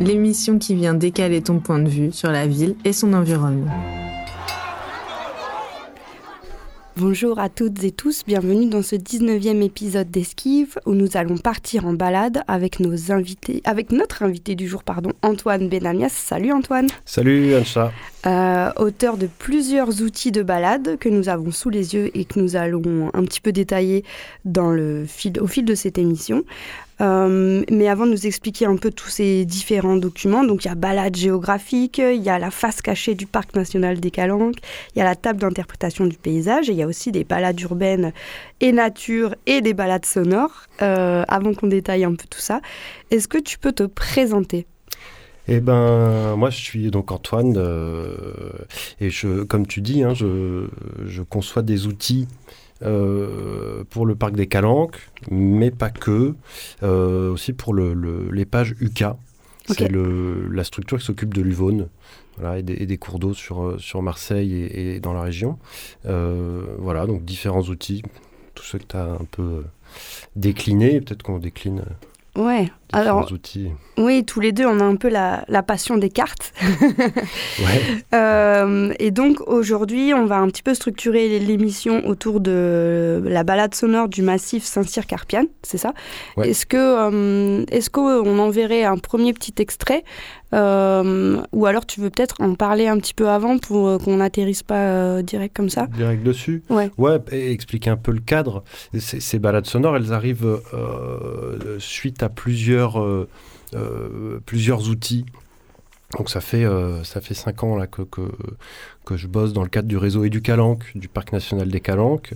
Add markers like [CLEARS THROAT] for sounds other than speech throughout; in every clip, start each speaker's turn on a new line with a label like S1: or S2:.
S1: l'émission qui vient décaler ton point de vue sur la ville et son environnement.
S2: Bonjour à toutes et tous, bienvenue dans ce 19e épisode d'Esquive où nous allons partir en balade avec nos invités, avec notre invité du jour, pardon, Antoine Benamias. Salut Antoine.
S3: Salut Ancha.
S2: Euh, auteur de plusieurs outils de balade que nous avons sous les yeux et que nous allons un petit peu détailler dans le fil, au fil de cette émission. Euh, mais avant de nous expliquer un peu tous ces différents documents, donc il y a balade géographique, il y a la face cachée du parc national des Calanques, il y a la table d'interprétation du paysage, et il y a aussi des balades urbaines et nature et des balades sonores. Euh, avant qu'on détaille un peu tout ça, est-ce que tu peux te présenter?
S3: Eh ben, moi, je suis donc Antoine, euh, et je, comme tu dis, hein, je, je, conçois des outils euh, pour le parc des Calanques, mais pas que, euh, aussi pour le, les pages UK. C'est la structure qui s'occupe de l'Uvonne voilà, et, des, cours d'eau sur, euh, sur Marseille et, dans la région. voilà, donc différents outils, tous ceux que tu as un peu déclinés, peut-être qu'on décline
S2: Ouais. Alors,
S3: outils.
S2: oui, tous les deux, on a un peu la, passion des cartes. [LAUGHS] ouais. Euh, et donc, aujourd'hui, on va un petit peu structurer l'émission autour de la balade sonore du massif Saint-Cyr-Carpiane, c'est ça? Est-ce que, euh, est-ce qu'on enverrait un premier petit extrait euh, ou alors tu veux peut-être en parler un petit peu avant pour qu'on n'atterrisse pas direct comme ça
S3: Direct dessus
S2: Ouais.
S3: Ouais, et expliquer un peu le cadre. Ces, ces balades sonores, elles arrivent suite à plusieurs euh, euh, plusieurs, outils. Donc ça fait, euh, ça fait cinq ans là, que, que, je bosse dans le cadre du réseau Éducalanque, du Parc national des Calanques.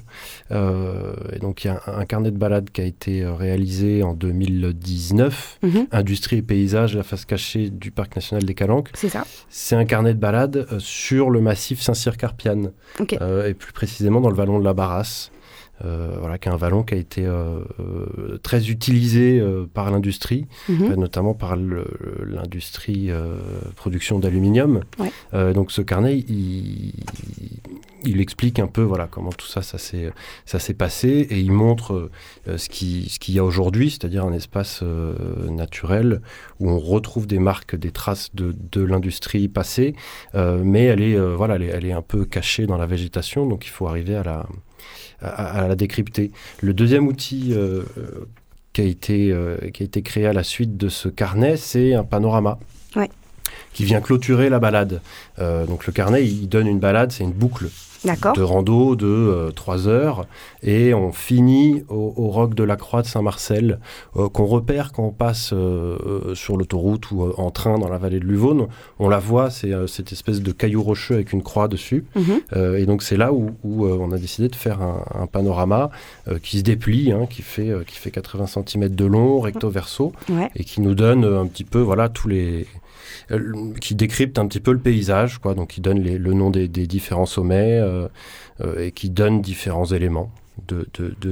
S3: et donc il y a un, carnet de balades qui a été réalisé en 2019, mhm. Industrie et paysage, la face cachée du Parc national des Calanques.
S2: C'est ça.
S3: C'est un carnet de balades sur le massif Saint-Cyr-Carpiane, et plus précisément dans le vallon de la Barrasse. Euh, voilà, qui est un vallon qui a été euh, euh, très utilisé par l'industrie, mhm. notamment par l'industrie production d'aluminium. donc ce carnet, il, il, explique un peu voilà comment tout ça, ça s'est ça s'est passé et il montre ce qui ce qu'il y a aujourd'hui, c'est-à-dire un espace naturel où on retrouve des marques, des traces de, de l'industrie passée, mais elle est voilà, elle est, elle est un peu cachée dans la végétation, donc il faut arriver à la à, la décrypter. Le deuxième outil euh, qui, a été, euh, qui a été créé à la suite de ce carnet, c'est un panorama. Qui vient clôturer la balade. Euh, donc le carnet, il donne une balade, c'est une boucle de rando de 3 euh, heures. Et on finit au, roc de la Croix de Saint-Marcel, euh, qu'on repère quand on passe euh, sur l'autoroute ou en train dans la vallée de l'Uvaune. On la voit, c'est cette espèce de caillou rocheux avec une croix dessus. Mhm. et donc c'est là où, on a décidé de faire un, panorama qui se déplie, hein, qui, fait, qui fait 80 cm de long, recto verso, et qui nous donne un petit peu voilà, tous les euh, qui décrypte un petit peu le paysage, quoi, donc qui donne le nom des, différents sommets euh, euh, et qui donne différents éléments de,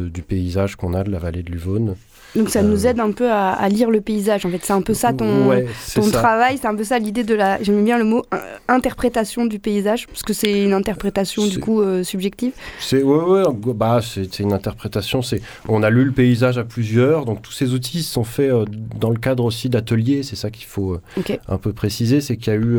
S3: du paysage qu'on a de la vallée de l'Uvaune.
S2: Donc ça nous aide un peu à, lire le paysage. En fait, c'est un peu ça ton, ton travail. C'est un peu ça l'idée de la. J'aime bien le mot interprétation du paysage parce que c'est une interprétation du coup subjective.
S3: C'est ouais, ouais bah c'est une interprétation. C'est on a lu le paysage à plusieurs. Donc tous ces outils sont faits dans le cadre aussi d'ateliers. C'est ça qu'il faut un peu préciser, c'est qu'il y a eu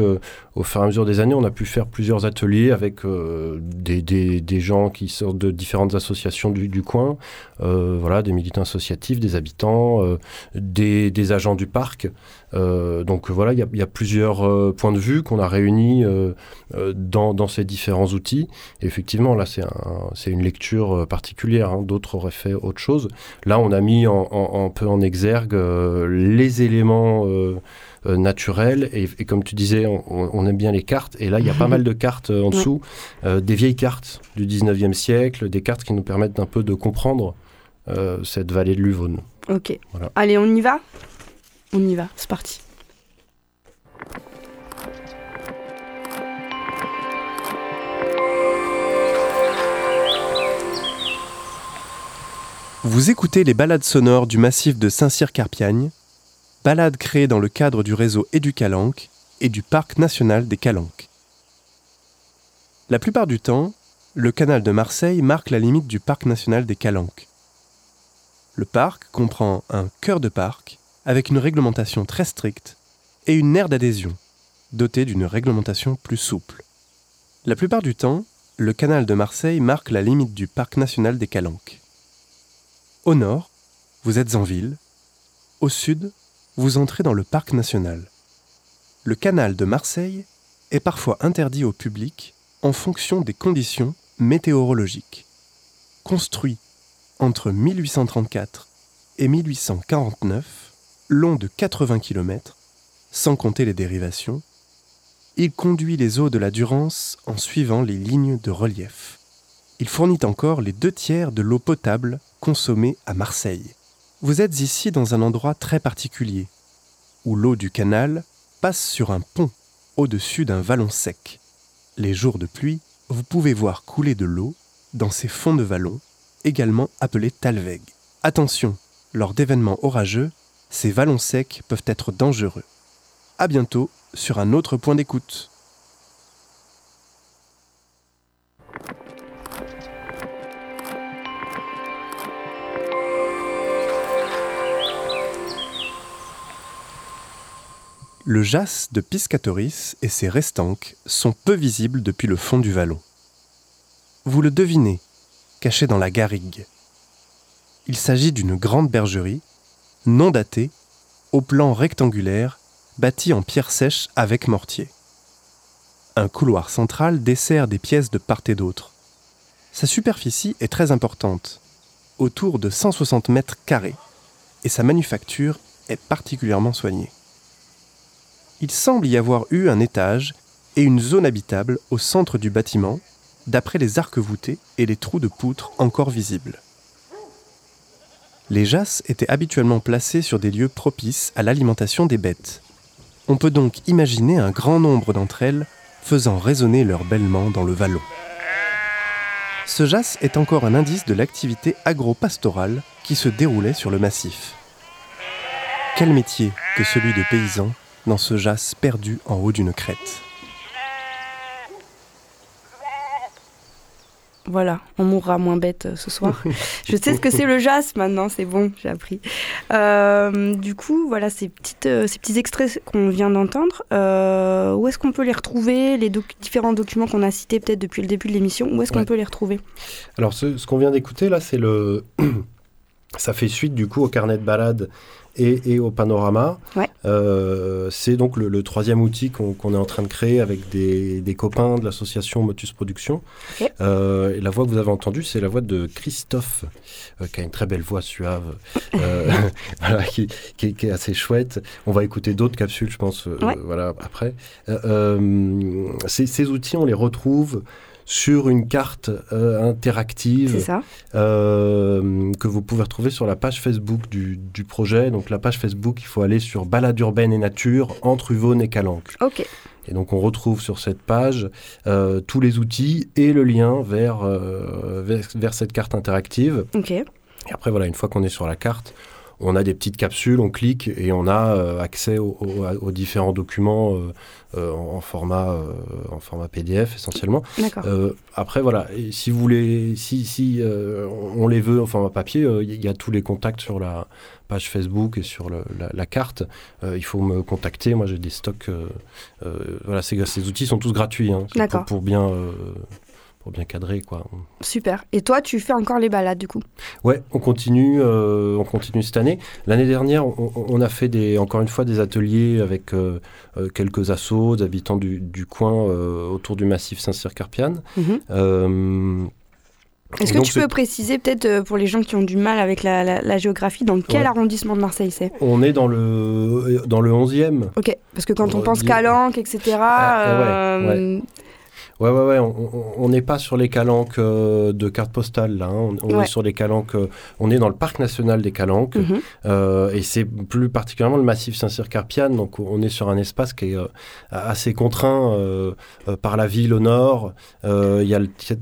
S3: au fur et à mesure des années, on a pu faire plusieurs ateliers avec des, des, gens qui sortent de différentes associations du, coin, voilà, des militants associatifs, des habitants, euh, des, agents du parc. Euh, donc voilà, il y, a plusieurs euh, points de vue qu'on a réunis dans, ces différents outils. effectivement, là, c'est un, une lecture particulière. Hein. D'autres auraient fait autre chose. Là, on a mis un peu en exergue les éléments naturels. Et, comme tu disais, on, aime bien les cartes. Et là, il y a pas mal de cartes en dessous, des vieilles cartes du 19e siècle, des cartes qui nous permettent un peu de comprendre cette vallée de l'Uvonne.
S2: Ok. Allez, on y va? On y va, c'est parti.
S4: Vous écoutez les balades sonores du massif de Saint-Cyr-Carpiagne, balades créées dans le cadre du réseau Éducalanque et du Parc national des Calanques. La plupart du temps, le canal de Marseille marque la limite du Parc national des Calanques. Le parc comprend un cœur de parc avec une réglementation très stricte et une aire d'adhésion, dotée d'une réglementation plus souple. La plupart du temps, le canal de Marseille marque la limite du parc national des Calanques. Au nord, vous êtes en ville. Au sud, vous entrez dans le parc national. Le canal de Marseille est parfois interdit au public en fonction des conditions météorologiques. Construit entre 1834 et 1849, long de 80 km, sans compter les dérivations, il conduit les eaux de la Durance en suivant les lignes de relief. Il fournit encore les deux tiers de l'eau potable consommée à Marseille. Vous êtes ici dans un endroit très particulier, où l'eau du canal passe sur un pont au-dessus d'un vallon sec. Les jours de pluie, vous pouvez voir couler de l'eau dans ces fonds de vallon, également appelés talweg. Attention, lors d'événements orageux, ces vallons secs peuvent être dangereux. À bientôt sur un autre point d'écoute. Le jas de Piscatoris et ses restanques sont peu visibles depuis le fond du vallon. Vous le devinez, caché dans la garrigue. Il s'agit d'une grande bergerie, non datée, au plan rectangulaire bâti en pierre sèche avec mortier. Un couloir central dessert des pièces de part et d'autre. Sa superficie est très importante, autour de 160 mètres carrés, et sa manufacture est particulièrement soignée. Il semble y avoir eu un étage et une zone habitable au centre du bâtiment, d'après les arcs voûtés et les trous de poutres encore visibles. Les jasses étaient habituellement placées sur des lieux propices à l'alimentation des bêtes, on peut donc imaginer un grand nombre d'entre elles faisant résonner leur bêlement dans le vallon. Ce jas est encore un indice de l'activité agro-pastorale qui se déroulait sur le massif. Quel métier que celui de paysan dans ce jas perdu en haut d'une crête.
S2: Voilà, on mourra moins bête euh, ce soir. [LAUGHS] je sais ce que c'est le jas maintenant, c'est bon, j'ai appris. Euh, du coup, voilà ces, petites, euh, ces petits extraits qu'on vient d'entendre. où est-ce qu'on peut les retrouver Les différents documents qu'on a cités peut-être depuis le début de l'émission, où est-ce qu'on peut les retrouver?
S3: Alors, ce, ce qu'on vient d'écouter là, c'est le. [CLEARS THROAT] Ça fait suite du coup au carnet de balade et, au panorama. Euh, c'est donc le, troisième outil qu'on est en train de créer avec des, copains de l'association Motus Production. Euh, et la voix que vous avez entendue, c'est la voix de Christophe, euh, qui a une très belle voix suave, [LAUGHS] [LAUGHS] qui, est assez chouette. On va écouter d'autres capsules, je pense, voilà, après. Ces, ces, outils, on les retrouve sur une carte euh, interactive euh, que vous pouvez retrouver sur la page Facebook du, projet. Donc la page Facebook, il faut aller sur Balade urbaine et nature entre Uvonne et Calanque.
S2: Ok.
S3: Et donc on retrouve sur cette page euh, tous les outils et le lien vers, vers, cette carte interactive.
S2: Ok. Et
S3: après voilà, une fois qu'on est sur la carte, on a des petites capsules, on clique et on a accès aux, différents documents euh, en, format, euh, en format PDF essentiellement. Euh, après, voilà, si vous voulez, si, si on les veut en format papier, il y a tous les contacts sur la page Facebook et sur la, carte. il faut me contacter. Moi, j'ai des stocks. voilà, ces, ces, outils sont tous gratuits hein, pour, pour, bien pour bien cadrer quoi.
S2: Super. Et toi, tu fais encore les balades du coup?
S3: Ouais, on continue, euh, on continue cette année. L'année dernière, on, a fait des, encore une fois des ateliers avec euh, euh, quelques assos d'habitants du, coin autour du massif Saint-Cyr-Carpiane.
S2: Mhm. Est-ce que tu peux préciser peut-être pour les gens qui ont du mal avec la, géographie, dans quel arrondissement de Marseille c'est?
S3: On est dans le, dans le 11e.
S2: Ok, parce que quand on pense Calanque, etc., ah, ouais,
S3: Ouais, ouais, ouais. On n'est pas sur les calanques euh, de carte postale, là. Hein. On, est sur les calanques. Euh, on est dans le parc national des calanques. Mhm. Euh, et c'est plus particulièrement le massif Saint-Cyr-Carpiane. Donc, on est sur un espace qui est assez contraint par la ville au nord. Il y a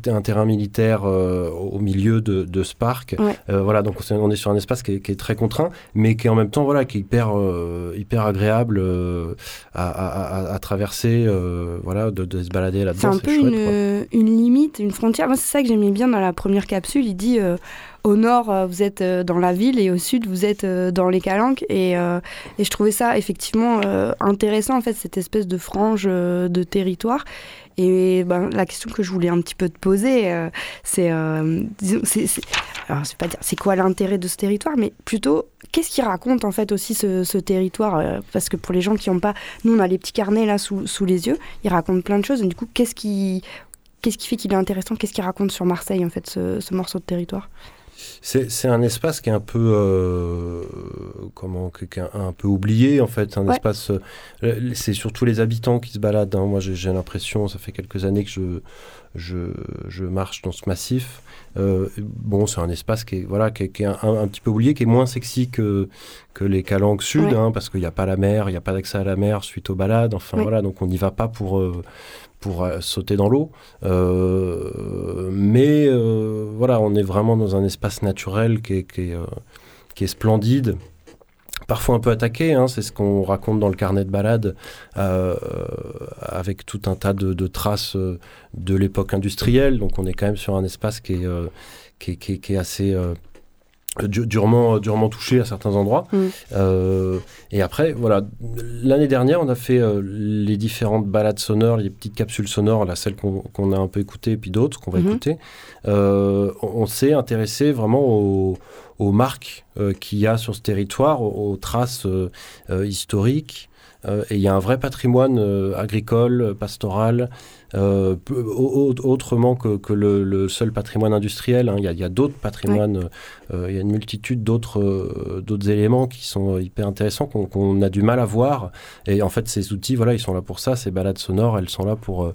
S3: un terrain militaire au milieu de, ce parc. voilà, donc on est sur un espace qui est, très contraint, mais qui est en même temps, voilà, qui est hyper, hyper agréable à, traverser, voilà, de, de se balader là-dedans
S2: une, une, limite, une frontière. Moi, c'est ça que j'aimais bien dans la première capsule. Il dit euh, au nord, vous êtes dans la ville et au sud, vous êtes dans les calanques. Et, je trouvais ça effectivement intéressant, en fait, cette espèce de frange de territoire. Et ben, la question que je voulais un petit peu te poser, c'est, c'est, alors je pas dire c'est quoi l'intérêt de ce territoire, mais plutôt qu'est-ce qui raconte en fait aussi ce, territoire Parce que pour les gens qui n'ont pas, nous on a les petits carnets là sous, les yeux, ils racontent plein de choses. du coup, qu'est-ce qui, qu'est-ce qui fait qu'il est intéressant Qu'est-ce qu'il raconte sur Marseille en fait, ce, morceau de territoire?
S3: C'est un espace qui est un peu euh, comment un, peu oublié en fait un espace euh, c'est surtout les habitants qui se baladent hein. moi j'ai l'impression ça fait quelques années que je, je, je marche dans ce massif euh, bon, c'est un espace qui est, voilà, qui est, un, petit peu oublié, qui est moins sexy que, que les calanques sud, hein, parce qu'il n'y a pas la mer, il n'y a pas d'accès à la mer suite aux balades. Enfin, voilà, donc on n'y va pas pour, pour euh, sauter dans l'eau. mais voilà, on est vraiment dans un espace naturel qui est, qui est, qui est splendide parfois un peu attaqué, hein, c'est ce qu'on raconte dans le carnet de balade, euh, avec tout un tas de, traces euh, de l'époque industrielle. Donc on est quand même sur un espace qui est, euh, qui, est assez durement, durement touché à certains endroits. Mm. et après, voilà, l'année dernière, on a fait les différentes balades sonores, les petites capsules sonores, là, celles qu'on a un peu écoutées, et puis d'autres qu'on va mm-hmm. écouter. on s'est intéressé vraiment aux aux marques euh, qu'il y a sur ce territoire, aux, traces euh, euh, historiques. Et il y a un vrai patrimoine agricole, pastoral, autrement que, le, seul patrimoine industriel. Hein. Il y a, d'autres patrimoines, il y a une multitude d'autres d'autres éléments qui sont hyper intéressants, qu'on a du mal à voir. Et en fait, ces outils, voilà, ils sont là pour ça. Ces balades sonores, elles sont là pour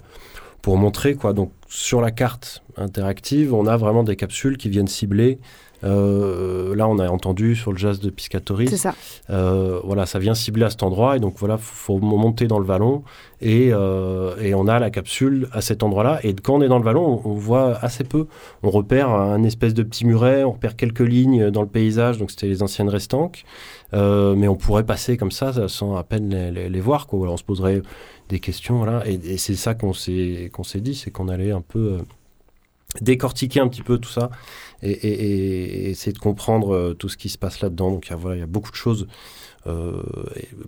S3: pour montrer quoi. Donc sur la carte interactive, on a vraiment des capsules qui viennent cibler euh, là, on a entendu sur le jazz de Piscatori.
S2: C'est ça.
S3: Euh, voilà, ça vient cibler à cet endroit. Et donc, voilà, faut, monter dans le vallon. Et, euh, et, on a la capsule à cet endroit-là. Et quand on est dans le vallon, on, voit assez peu. On repère un espèce de petit muret, on repère quelques lignes dans le paysage. Donc, c'était les anciennes restanques. Mais on pourrait passer comme ça sans à peine les, voir. Quoi. on se poserait des questions. Voilà. Et, c'est ça qu'on s'est dit, c'est qu'on allait un peu décortiquer un petit peu tout ça et, essayer de comprendre euh, tout ce qui se passe là-dedans. Donc il y a beaucoup de choses. Euh,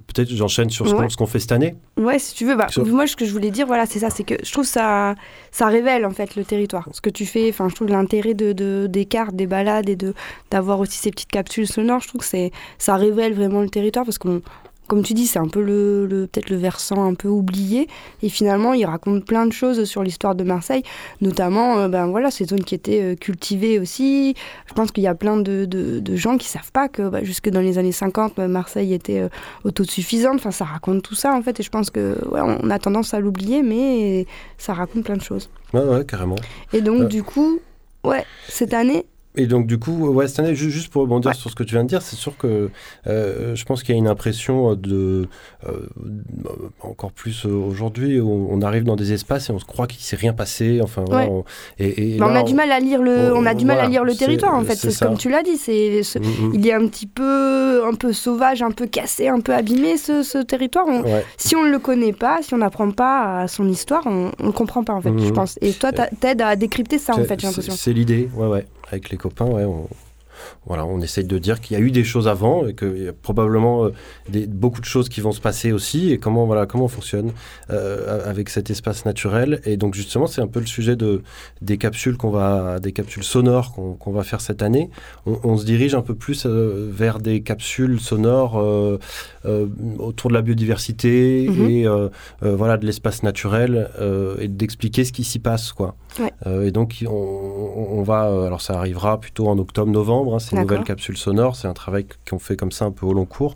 S3: peut-être j'enchaîne sur ce qu'on fait cette année.
S2: Ouais, si tu veux. Bah, Moi, ce que je voulais dire, voilà, c'est ça, c'est que je trouve ça, ça révèle en fait le territoire. Ce que tu fais, enfin, je trouve l'intérêt de, des cartes, des balades et de d'avoir aussi ces petites capsules sonores. Je trouve que c'est, ça révèle vraiment le territoire parce qu'on comme tu dis, c'est un peu le, peut-être le versant un peu oublié. Et finalement, il raconte plein de choses sur l'histoire de Marseille, notamment euh, ben voilà ces zones qui étaient euh, cultivées aussi. Je pense qu'il y a plein de, de, gens qui savent pas que bah, jusque dans les années 50, bah, Marseille était euh, autosuffisante. Enfin, ça raconte tout ça en fait. Et je pense que on a tendance à l'oublier, mais ça raconte plein de choses.
S3: Ouais, ouais, carrément.
S2: Et donc, du coup, ouais, cette année,
S3: et donc, du coup, ouais, cette année, juste pour rebondir sur ce que tu viens de dire, c'est sûr que euh, je pense qu'il y a une impression de. Euh, encore plus aujourd'hui, on arrive dans des espaces et on se croit qu'il ne s'est rien passé. Enfin,
S2: on, et, on a du mal à lire le, on, a du mal à lire le territoire, en fait. C'est comme tu l'as dit. C'est, mm, mm. Il est un petit peu, un peu sauvage, un peu cassé, un peu abîmé, ce, territoire. Si on ne le connaît pas, si on n'apprend pas à son histoire, on ne comprend pas, en fait, je mm, pense. Et toi, t'aides à décrypter ça, en fait, j'ai l'impression.
S3: C'est l'idée, ouais, ouais avec les copains, ouais, on, voilà, on essaye de dire qu'il y a eu des choses avant et qu'il y a probablement euh, des, beaucoup de choses qui vont se passer aussi et comment voilà comment on fonctionne euh, avec cet espace naturel. Et donc justement, c'est un peu le sujet de des capsules qu'on va des capsules sonores qu'on va faire cette année. On, se dirige un peu plus euh, vers des capsules sonores autour de la biodiversité mhm. et voilà de l'espace naturel et d'expliquer ce qui s'y passe quoi. et donc on, va alors ça arrivera plutôt en octobre-novembre. Hein, ces nouvelles capsules sonores. C'est un travail qu'on fait comme ça un peu au long cours.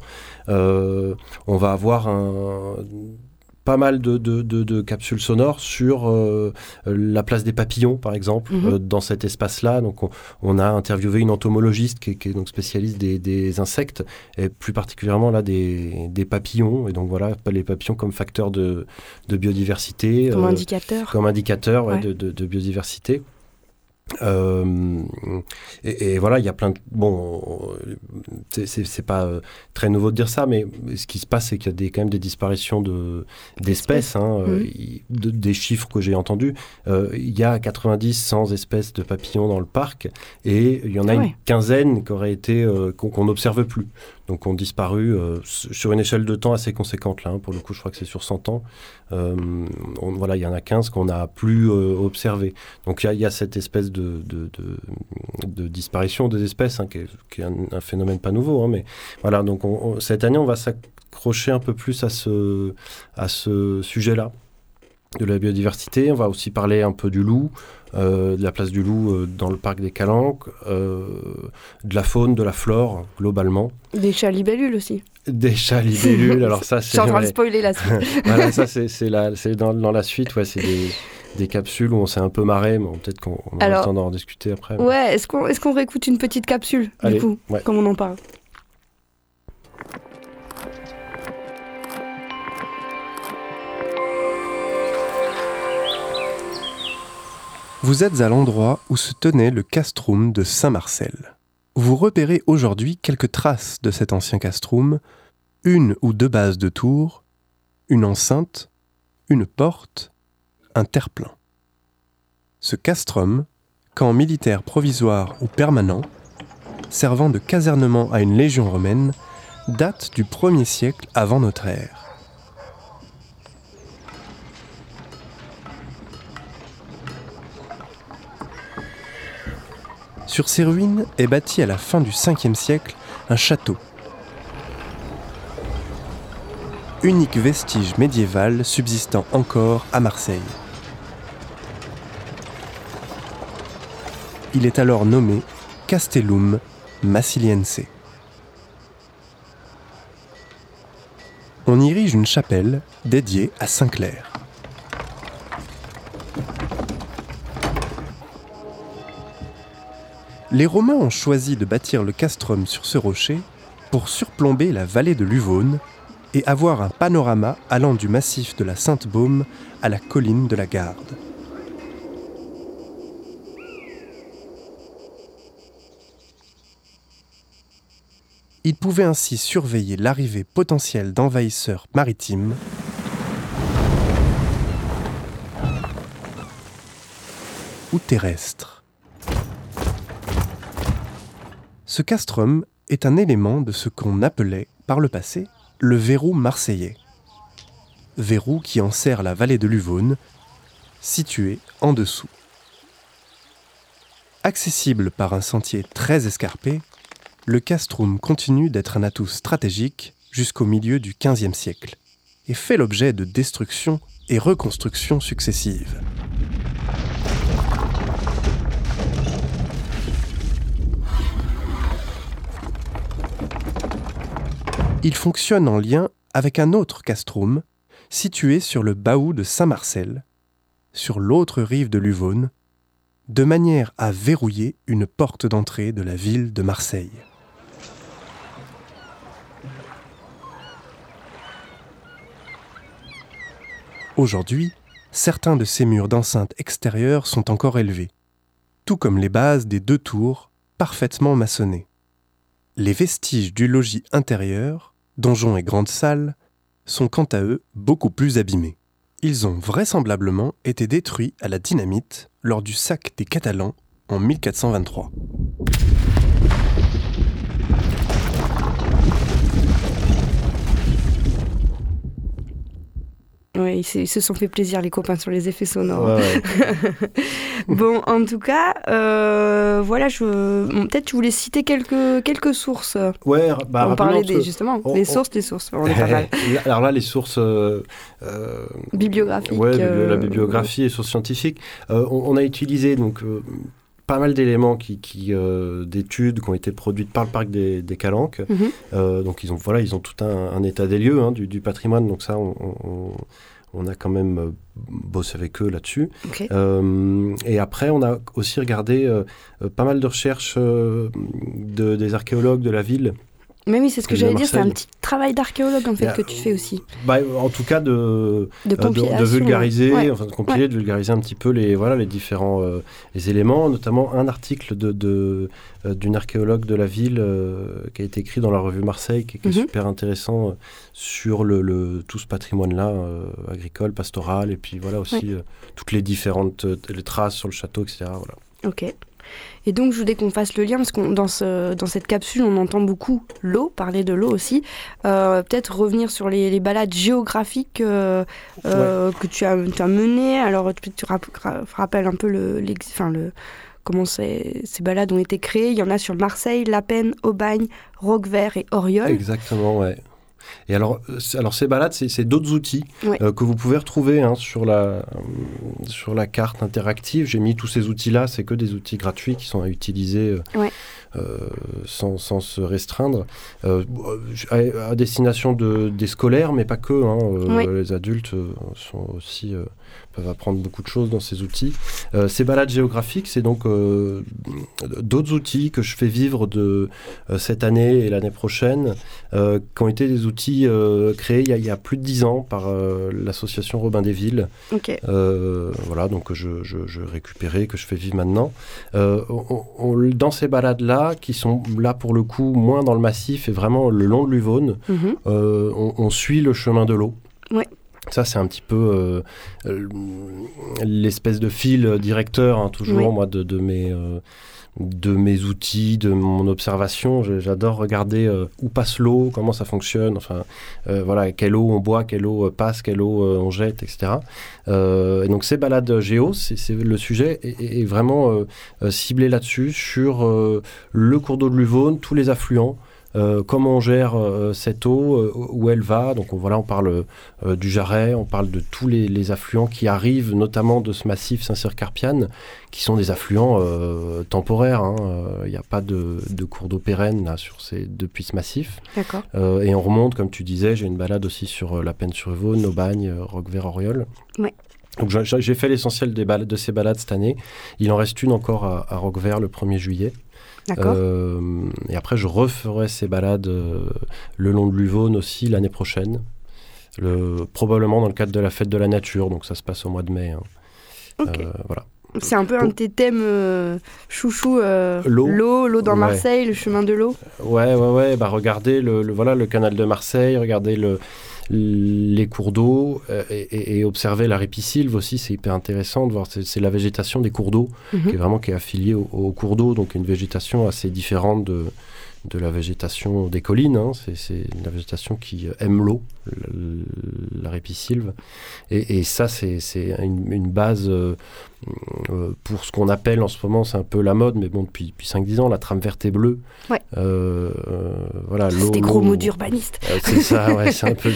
S3: Euh, on va avoir un pas mal de, de, capsules sonores sur euh, la place des papillons, par exemple, mhm. euh, dans cet espace-là. Donc, on, a interviewé une entomologiste qui, est donc spécialiste des, insectes, et plus particulièrement là des, des, papillons. Et donc, voilà, les papillons comme facteur de, biodiversité.
S2: Comme indicateur.
S3: Comme indicateur de, biodiversité. Euh, et, voilà, il y a plein de... Bon, c'est pas euh, très nouveau de dire ça, mais ce qui se passe, c'est qu'il y a des, quand même des disparitions d'espèces. Hein, euh, des chiffres que j'ai entendus, il y a 90, 100 espèces de papillons dans le parc, et il y en a ah une quinzaine qui auraient été qu'on n'observe plus donc ont disparu euh, sur une échelle de temps assez conséquente là. Hein. pour le coup, je crois que c'est sur 100 ans. Euh, voilà, il y en a 15 qu'on n'a plus euh, observé. Donc il y, a cette espèce de, disparition des espèces, hein, qui, est, un, phénomène pas nouveau. Hein, mais voilà, donc cette année, on va s'accrocher un peu plus à ce sujet-là de la biodiversité. On va aussi parler un peu du loup. Euh, de la place du loup euh, dans le parc des Calanques, euh, de la faune, de la flore, globalement.
S2: Des chats libellules aussi.
S3: Des chats libellules, alors ça c'est...
S2: Je suis en train de spoiler la [LAUGHS] suite.
S3: voilà, ça c'est dans, dans, la suite, ouais, c'est des, des, capsules où on s'est un peu marré, mais peut-être qu'on aura le temps d'en discuter après.
S2: Ouais, est-ce qu'on est qu'on réécoute une petite capsule, du coup, comme on en parle?
S4: Vous êtes à l'endroit où se tenait le castrum de Saint-Marcel. Vous repérez aujourd'hui quelques traces de cet ancien castrum, une ou deux bases de tours, une enceinte, une porte, un terre-plein. Ce castrum, camp militaire provisoire ou permanent, servant de casernement à une légion romaine, date du 1er siècle avant notre ère. Sur ces ruines est bâti à la fin du 5e siècle un château. Unique vestige médiéval subsistant encore à Marseille. Il est alors nommé Castellum Massiliense. On y érige une chapelle dédiée à Saint-Clair. Les Romains ont choisi de bâtir le castrum sur ce rocher pour surplomber la vallée de l'Uvaune et avoir un panorama allant du massif de la Sainte-Baume à la colline de la Garde. Ils pouvaient ainsi surveiller l'arrivée potentielle d'envahisseurs maritimes ou terrestres. Ce castrum est un élément de ce qu'on appelait, par le passé, le verrou marseillais. Verrou qui enserre la vallée de l'Uvaune, située en dessous. Accessible par un sentier très escarpé, le castrum continue d'être un atout stratégique jusqu'au milieu du XVe siècle et fait l'objet de destructions et reconstructions successives. Il fonctionne en lien avec un autre castrum situé sur le Baou de Saint-Marcel, sur l'autre rive de l'Uvaune, de manière à verrouiller une porte d'entrée de la ville de Marseille. Aujourd'hui, certains de ces murs d'enceinte extérieure sont encore élevés, tout comme les bases des deux tours parfaitement maçonnées. Les vestiges du logis intérieur donjons et grandes salles, sont quant à eux beaucoup plus abîmés. Ils ont vraisemblablement été détruits à la dynamite lors du sac des Catalans en 1423.
S2: Oui, ils se sont fait plaisir les copains sur les effets sonores. [LAUGHS] bon, en tout cas, euh, voilà, je... peut-être tu voulais citer quelques, quelques sources.
S3: Ouais, bah,
S2: on parlait des, justement des sources, des sources. On est pas mal. [LAUGHS]
S3: Alors là, les sources euh,
S2: euh bibliographiques.
S3: Ouais, la bibliographie et sources scientifiques. Euh, on, a utilisé donc pas mal d'éléments qui, qui d'études qui ont été produites par le parc des, des Calanques. Mhm. donc ils ont voilà, ils ont tout un, état des lieux hein, du, du, patrimoine. Donc ça, on, on, on a quand même euh, bossé avec eux là-dessus. Euh, et après, on a aussi regardé euh, pas mal de recherches de, des archéologues de la ville
S2: Mais oui, c'est ce que j'allais dire, c'est un petit travail d'archéologue en fait que tu fais aussi.
S3: Bah, en tout cas de,
S2: de,
S3: de vulgariser, enfin de compiler, de vulgariser un petit peu les, voilà, les différents les éléments, notamment un article de, de d'une archéologue de la ville qui a été écrit dans la revue Marseille, qui, est mhm. super intéressant sur le, le, tout ce patrimoine-là, agricole, pastoral, et puis voilà aussi toutes les différentes les traces sur le château, etc. Voilà.
S2: Ok. Et donc, je voulais qu'on fasse le lien, parce que dans, ce, dans cette capsule, on entend beaucoup l'eau, parler de l'eau aussi. Euh, peut-être revenir sur les, balades géographiques euh, euh, que tu as, tu as menées. Alors, tu, tu rappelles un peu le, enfin, le, comment ces, ces balades ont été créées. Il y en a sur Marseille, La Peine, Aubagne, Roquevert et Oriol.
S3: Exactement, ouais. Et alors, euh, alors ces balades, c'est d'autres outils euh, que vous pouvez retrouver hein, sur, la, euh, sur la carte interactive. J'ai mis tous ces outils-là, c'est que des outils gratuits qui sont à utiliser sans, sans, se restreindre. À, destination de, des scolaires, mais pas que. Hein, les adultes sont aussi peuvent apprendre beaucoup de choses dans ces outils. Euh, ces balades géographiques, c'est donc euh, d'autres outils que je fais vivre de euh, cette année et l'année prochaine, qui ont été des outils créés il y, a, plus de dix ans par l'association Robin des Villes. voilà, donc je, je, récupérais, que je fais vivre maintenant. dans ces balades-là, qui sont là pour le coup moins dans le massif et vraiment le long de l'Uvonne, mhm. on, on, suit le chemin de l'eau.
S2: Ouais.
S3: Ça, c'est un petit peu euh, euh, l'espèce de fil directeur, hein, toujours, moi, de, de mes, euh, de mes outils, de mon observation. J'adore regarder où passe l'eau, comment ça fonctionne, enfin, voilà, quelle eau on boit, quelle eau passe, quelle eau on jette, etc. et donc, ces balades géo, c'est le sujet est, est vraiment ciblé là-dessus, sur le cours d'eau de l'Uvonne, tous les affluents. Euh, comment on gère euh, cette eau, euh, où elle va? Donc voilà, on parle du Jarret, on parle de tous les, affluents qui arrivent, notamment de ce massif Saint-Cyr-Carpiane, qui sont des affluents temporaires. Hein. Il n'y a pas de, cours d'eau pérenne là, sur ces, depuis ce massif. et on remonte, comme tu disais, j'ai une balade aussi sur la Peine-sur-Vaune, Aubagne, Roquevert-Oriol. Donc j'ai fait l'essentiel de ces balades cette année. Il en reste une encore à, à Roquevert le 1er juillet. Euh, et après, je referai ces balades euh, le long de l'Uvonne aussi l'année prochaine. Le, probablement dans le cadre de la fête de la nature, donc ça se passe au mois de mai. Hein.
S2: Euh, voilà. C'est un peu un de tes thèmes chouchou, l'eau, l'eau dans Marseille, le chemin de l'eau.
S3: Ouais, ouais, ouais. Bah regardez le, voilà le canal de Marseille, regardez le les cours d'eau euh, et, observer la ripisylve aussi, c'est hyper intéressant de voir. C'est la végétation des cours d'eau mhm. qui est vraiment qui est affiliée au, cours d'eau, donc une végétation assez différente de, de la végétation des collines. Hein. C'est la végétation qui aime l'eau, la ripisylve. Et, et ça, c'est une, base euh, euh, pour ce qu'on appelle en ce moment, c'est un peu la mode, mais bon, depuis, depuis 5-10 ans, la trame verte et bleue.
S2: Ouais.
S3: Euh,
S2: voilà, c'est des gros mots d'urbaniste.
S3: c'est ça, [LAUGHS] ouais, c'est un peu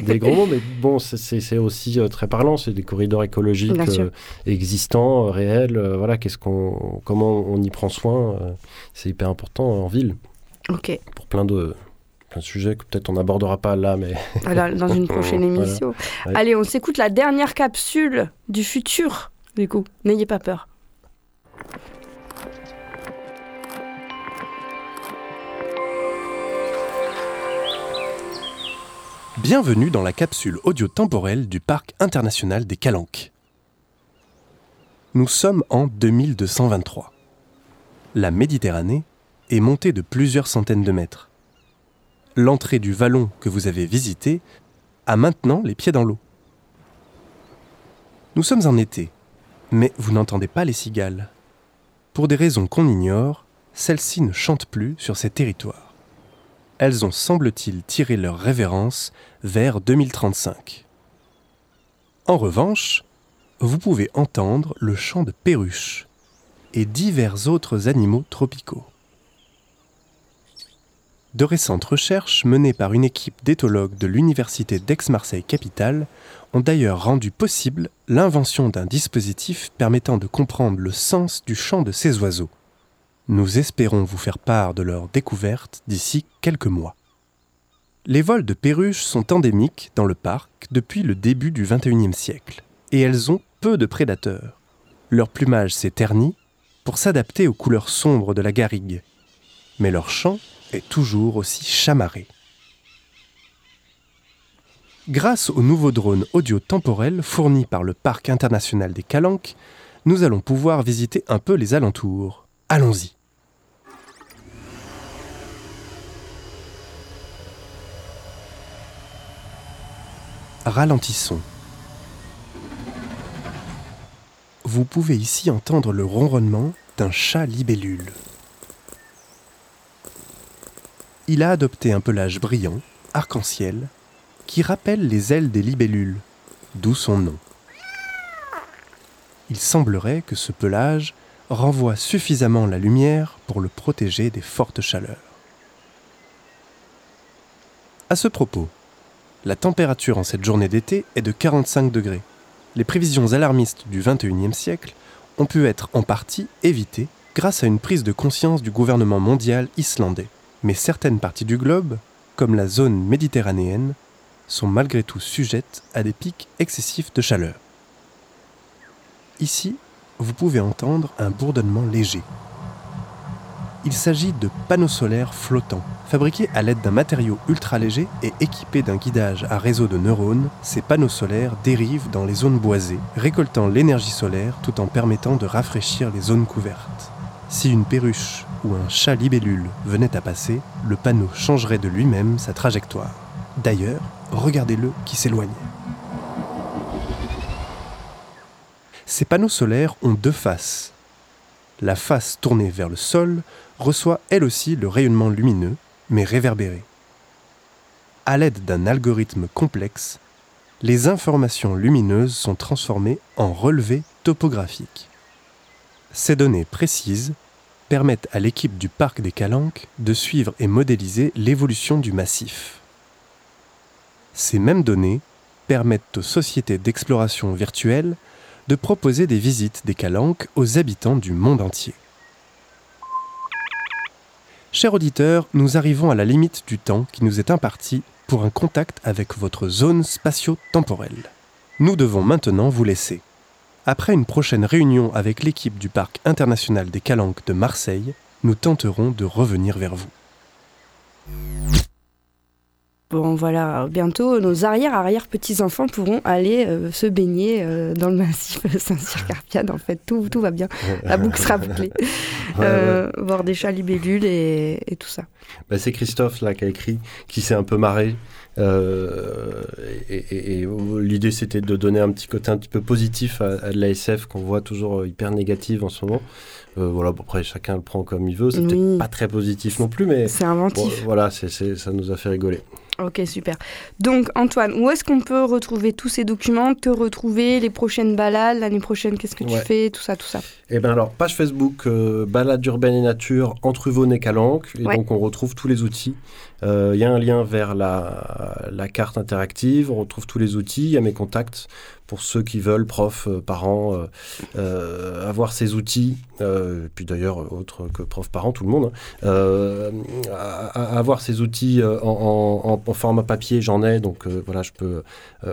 S3: des, gros mots, mais bon, c'est aussi très parlant. C'est des corridors écologiques existants, réels. voilà, qu'est-ce qu'on, comment on y prend soin, c'est hyper important en ville.
S2: Ok.
S3: Pour plein de, plein de sujets que peut-être on n'abordera pas là, mais. [LAUGHS]
S2: dans une prochaine [LAUGHS] émission. Allez, on s'écoute la dernière capsule du futur, du coup. N'ayez pas peur.
S4: Bienvenue dans la capsule audio-temporelle du Parc international des Calanques. Nous sommes en 2223. La Méditerranée est montée de plusieurs centaines de mètres. L'entrée du vallon que vous avez visité a maintenant les pieds dans l'eau. Nous sommes en été, mais vous n'entendez pas les cigales. Pour des raisons qu'on ignore, celles-ci ne chantent plus sur ces territoires. Elles ont, semble-t-il, tiré leur révérence vers 2035. En revanche, vous pouvez entendre le chant de perruches et divers autres animaux tropicaux. De récentes recherches menées par une équipe d'éthologues de l'Université d'Aix-Marseille-Capitale ont d'ailleurs rendu possible l'invention d'un dispositif permettant de comprendre le sens du chant de ces oiseaux. Nous espérons vous faire part de leur découverte d'ici quelques mois. Les vols de perruches sont endémiques dans le parc depuis le début du XXIe siècle, et elles ont peu de prédateurs. Leur plumage s'est terni pour s'adapter aux couleurs sombres de la garrigue, mais leur chant est toujours aussi chamarré. Grâce au nouveau drone audio-temporel fourni par le Parc international des Calanques, nous allons pouvoir visiter un peu les alentours. Allons-y. Ralentissons. Vous pouvez ici entendre le ronronnement d'un chat libellule. Il a adopté un pelage brillant, arc-en-ciel, qui rappelle les ailes des libellules, d'où son nom. Il semblerait que ce pelage renvoie suffisamment la lumière pour le protéger des fortes chaleurs. À ce propos, la température en cette journée d'été est de 45 degrés. Les prévisions alarmistes du XXIe siècle ont pu être en partie évitées grâce à une prise de conscience du gouvernement mondial islandais. Mais certaines parties du globe, comme la zone méditerranéenne, sont malgré tout sujettes à des pics excessifs de chaleur. Ici, vous pouvez entendre un bourdonnement léger. Il s'agit de panneaux solaires flottants. Fabriqués à l'aide d'un matériau ultra léger et équipés d'un guidage à réseau de neurones, ces panneaux solaires dérivent dans les zones boisées, récoltant l'énergie solaire tout en permettant de rafraîchir les zones couvertes. Si une perruche ou un chat libellule venait à passer, le panneau changerait de lui-même sa trajectoire. D'ailleurs, regardez-le qui s'éloigne. Ces panneaux solaires ont deux faces. La face tournée vers le sol reçoit elle aussi le rayonnement lumineux, mais réverbéré. À l'aide d'un algorithme complexe, les informations lumineuses sont transformées en relevés topographiques. Ces données précises permettent à l'équipe du parc des Calanques de suivre et modéliser l'évolution du massif. Ces mêmes données permettent aux sociétés d'exploration virtuelle de proposer des visites des Calanques aux habitants du monde entier. Chers auditeurs, nous arrivons à la limite du temps qui nous est imparti pour un contact avec votre zone spatio-temporelle. Nous devons maintenant vous laisser. Après une prochaine réunion avec l'équipe du Parc international des Calanques de Marseille, nous tenterons de revenir vers vous.
S2: Bon, voilà, bientôt, nos arrière-arrière-petits-enfants pourront aller euh, se baigner euh, dans le massif [LAUGHS] Saint-Cyr-Carpiane. En fait, tout, tout va bien. La [LAUGHS] boucle sera bouclée. Euh, voir des chats libellules et, et tout ça.
S3: Bah, c'est Christophe là qui a écrit, qui s'est un peu marré. Et, et, l'idée, c'était de donner un petit côté un petit peu positif à, à de l'ASF qu'on voit toujours hyper négative en ce moment. voilà, bon, après, chacun le prend comme il veut. C'était pas très positif non plus, mais.
S2: C'est inventif.
S3: voilà, c'est, ça nous a fait rigoler.
S2: Ok, super. Donc, Antoine, où est-ce qu'on peut retrouver tous ces documents, te retrouver, les prochaines balades, l'année prochaine, qu'est-ce que tu fais, tout ça, tout ça
S3: Eh bien, alors, page Facebook, euh, balade urbaine et nature, entre Yvonne et Calanque, et donc on retrouve tous les outils. Il euh, y a un lien vers la, la, carte interactive, on retrouve tous les outils, il y a mes contacts pour ceux qui veulent, profs, euh, parents, euh, euh, avoir ces outils, puis d'ailleurs autres que profs, parents, tout le monde, hein, avoir ces outils en, format papier, j'en ai, donc voilà, je peux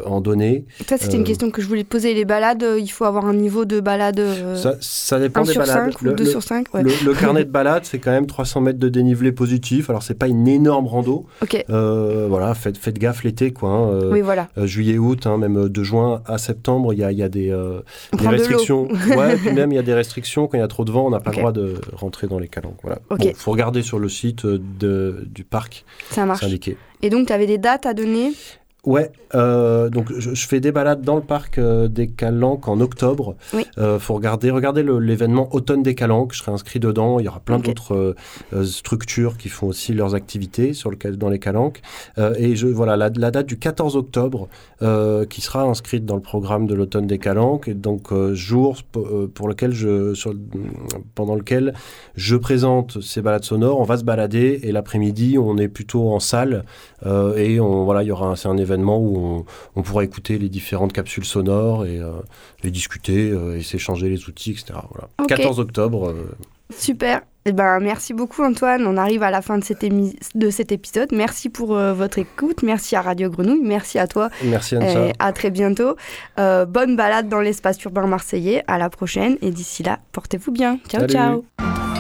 S3: en donner.
S2: Ça, c'était une question que je voulais poser. Les balades, il faut avoir un niveau de balade
S3: ça, ça, dépend
S2: 1
S3: des
S2: sur
S3: balades.
S2: 5 ou 2 sur 5 ouais.
S3: le, carnet [LAUGHS] de balade, c'est quand même 300 mètres de dénivelé positif, alors c'est pas une énorme rando.
S2: Ok.
S3: voilà, faites, faites gaffe l'été, quoi. Hein,
S2: oui, voilà.
S3: juillet, août, hein, même de juin à septembre, il y a, y a, des, euh, des restrictions. [LAUGHS] ouais, puis même il y a des restrictions. Quand il y a trop de vent, on n'a pas okay. le droit de rentrer dans les calanques. Voilà. Il
S2: okay.
S3: bon, faut regarder sur le site de, du parc.
S2: Ça marche.
S3: Indiqué.
S2: Et donc, tu avais des dates à donner?
S3: Ouais, euh, donc je, je, fais des balades dans le parc euh, des Calanques en octobre.
S2: Oui.
S3: Euh, faut regarder, regardez l'événement Automne des Calanques. Je serai inscrit dedans. Il y aura plein okay. d'autres structures qui font aussi leurs activités sur le dans les Calanques. Et je voilà la, la, date du 14 octobre qui sera inscrite dans le programme de l'Automne des Calanques. Et donc jour pour lequel je sur, pendant lequel je présente ces balades sonores. On va se balader et l'après-midi on est plutôt en salle et on voilà il y aura c'est un événement où on, on, pourra écouter les différentes capsules sonores et euh, les discuter euh, et s'échanger les outils, etc. Voilà.
S2: Okay.
S3: 14 octobre. Euh...
S2: Super. Eh ben, merci beaucoup Antoine. On arrive à la fin de, cette de cet épisode. Merci pour euh, votre écoute. Merci à Radio Grenouille. Merci à toi.
S3: Merci Anne.
S2: à très bientôt. Euh, bonne balade dans l'espace urbain marseillais. À la prochaine. Et d'ici là, portez-vous bien. Ciao,
S3: Salut.
S2: ciao.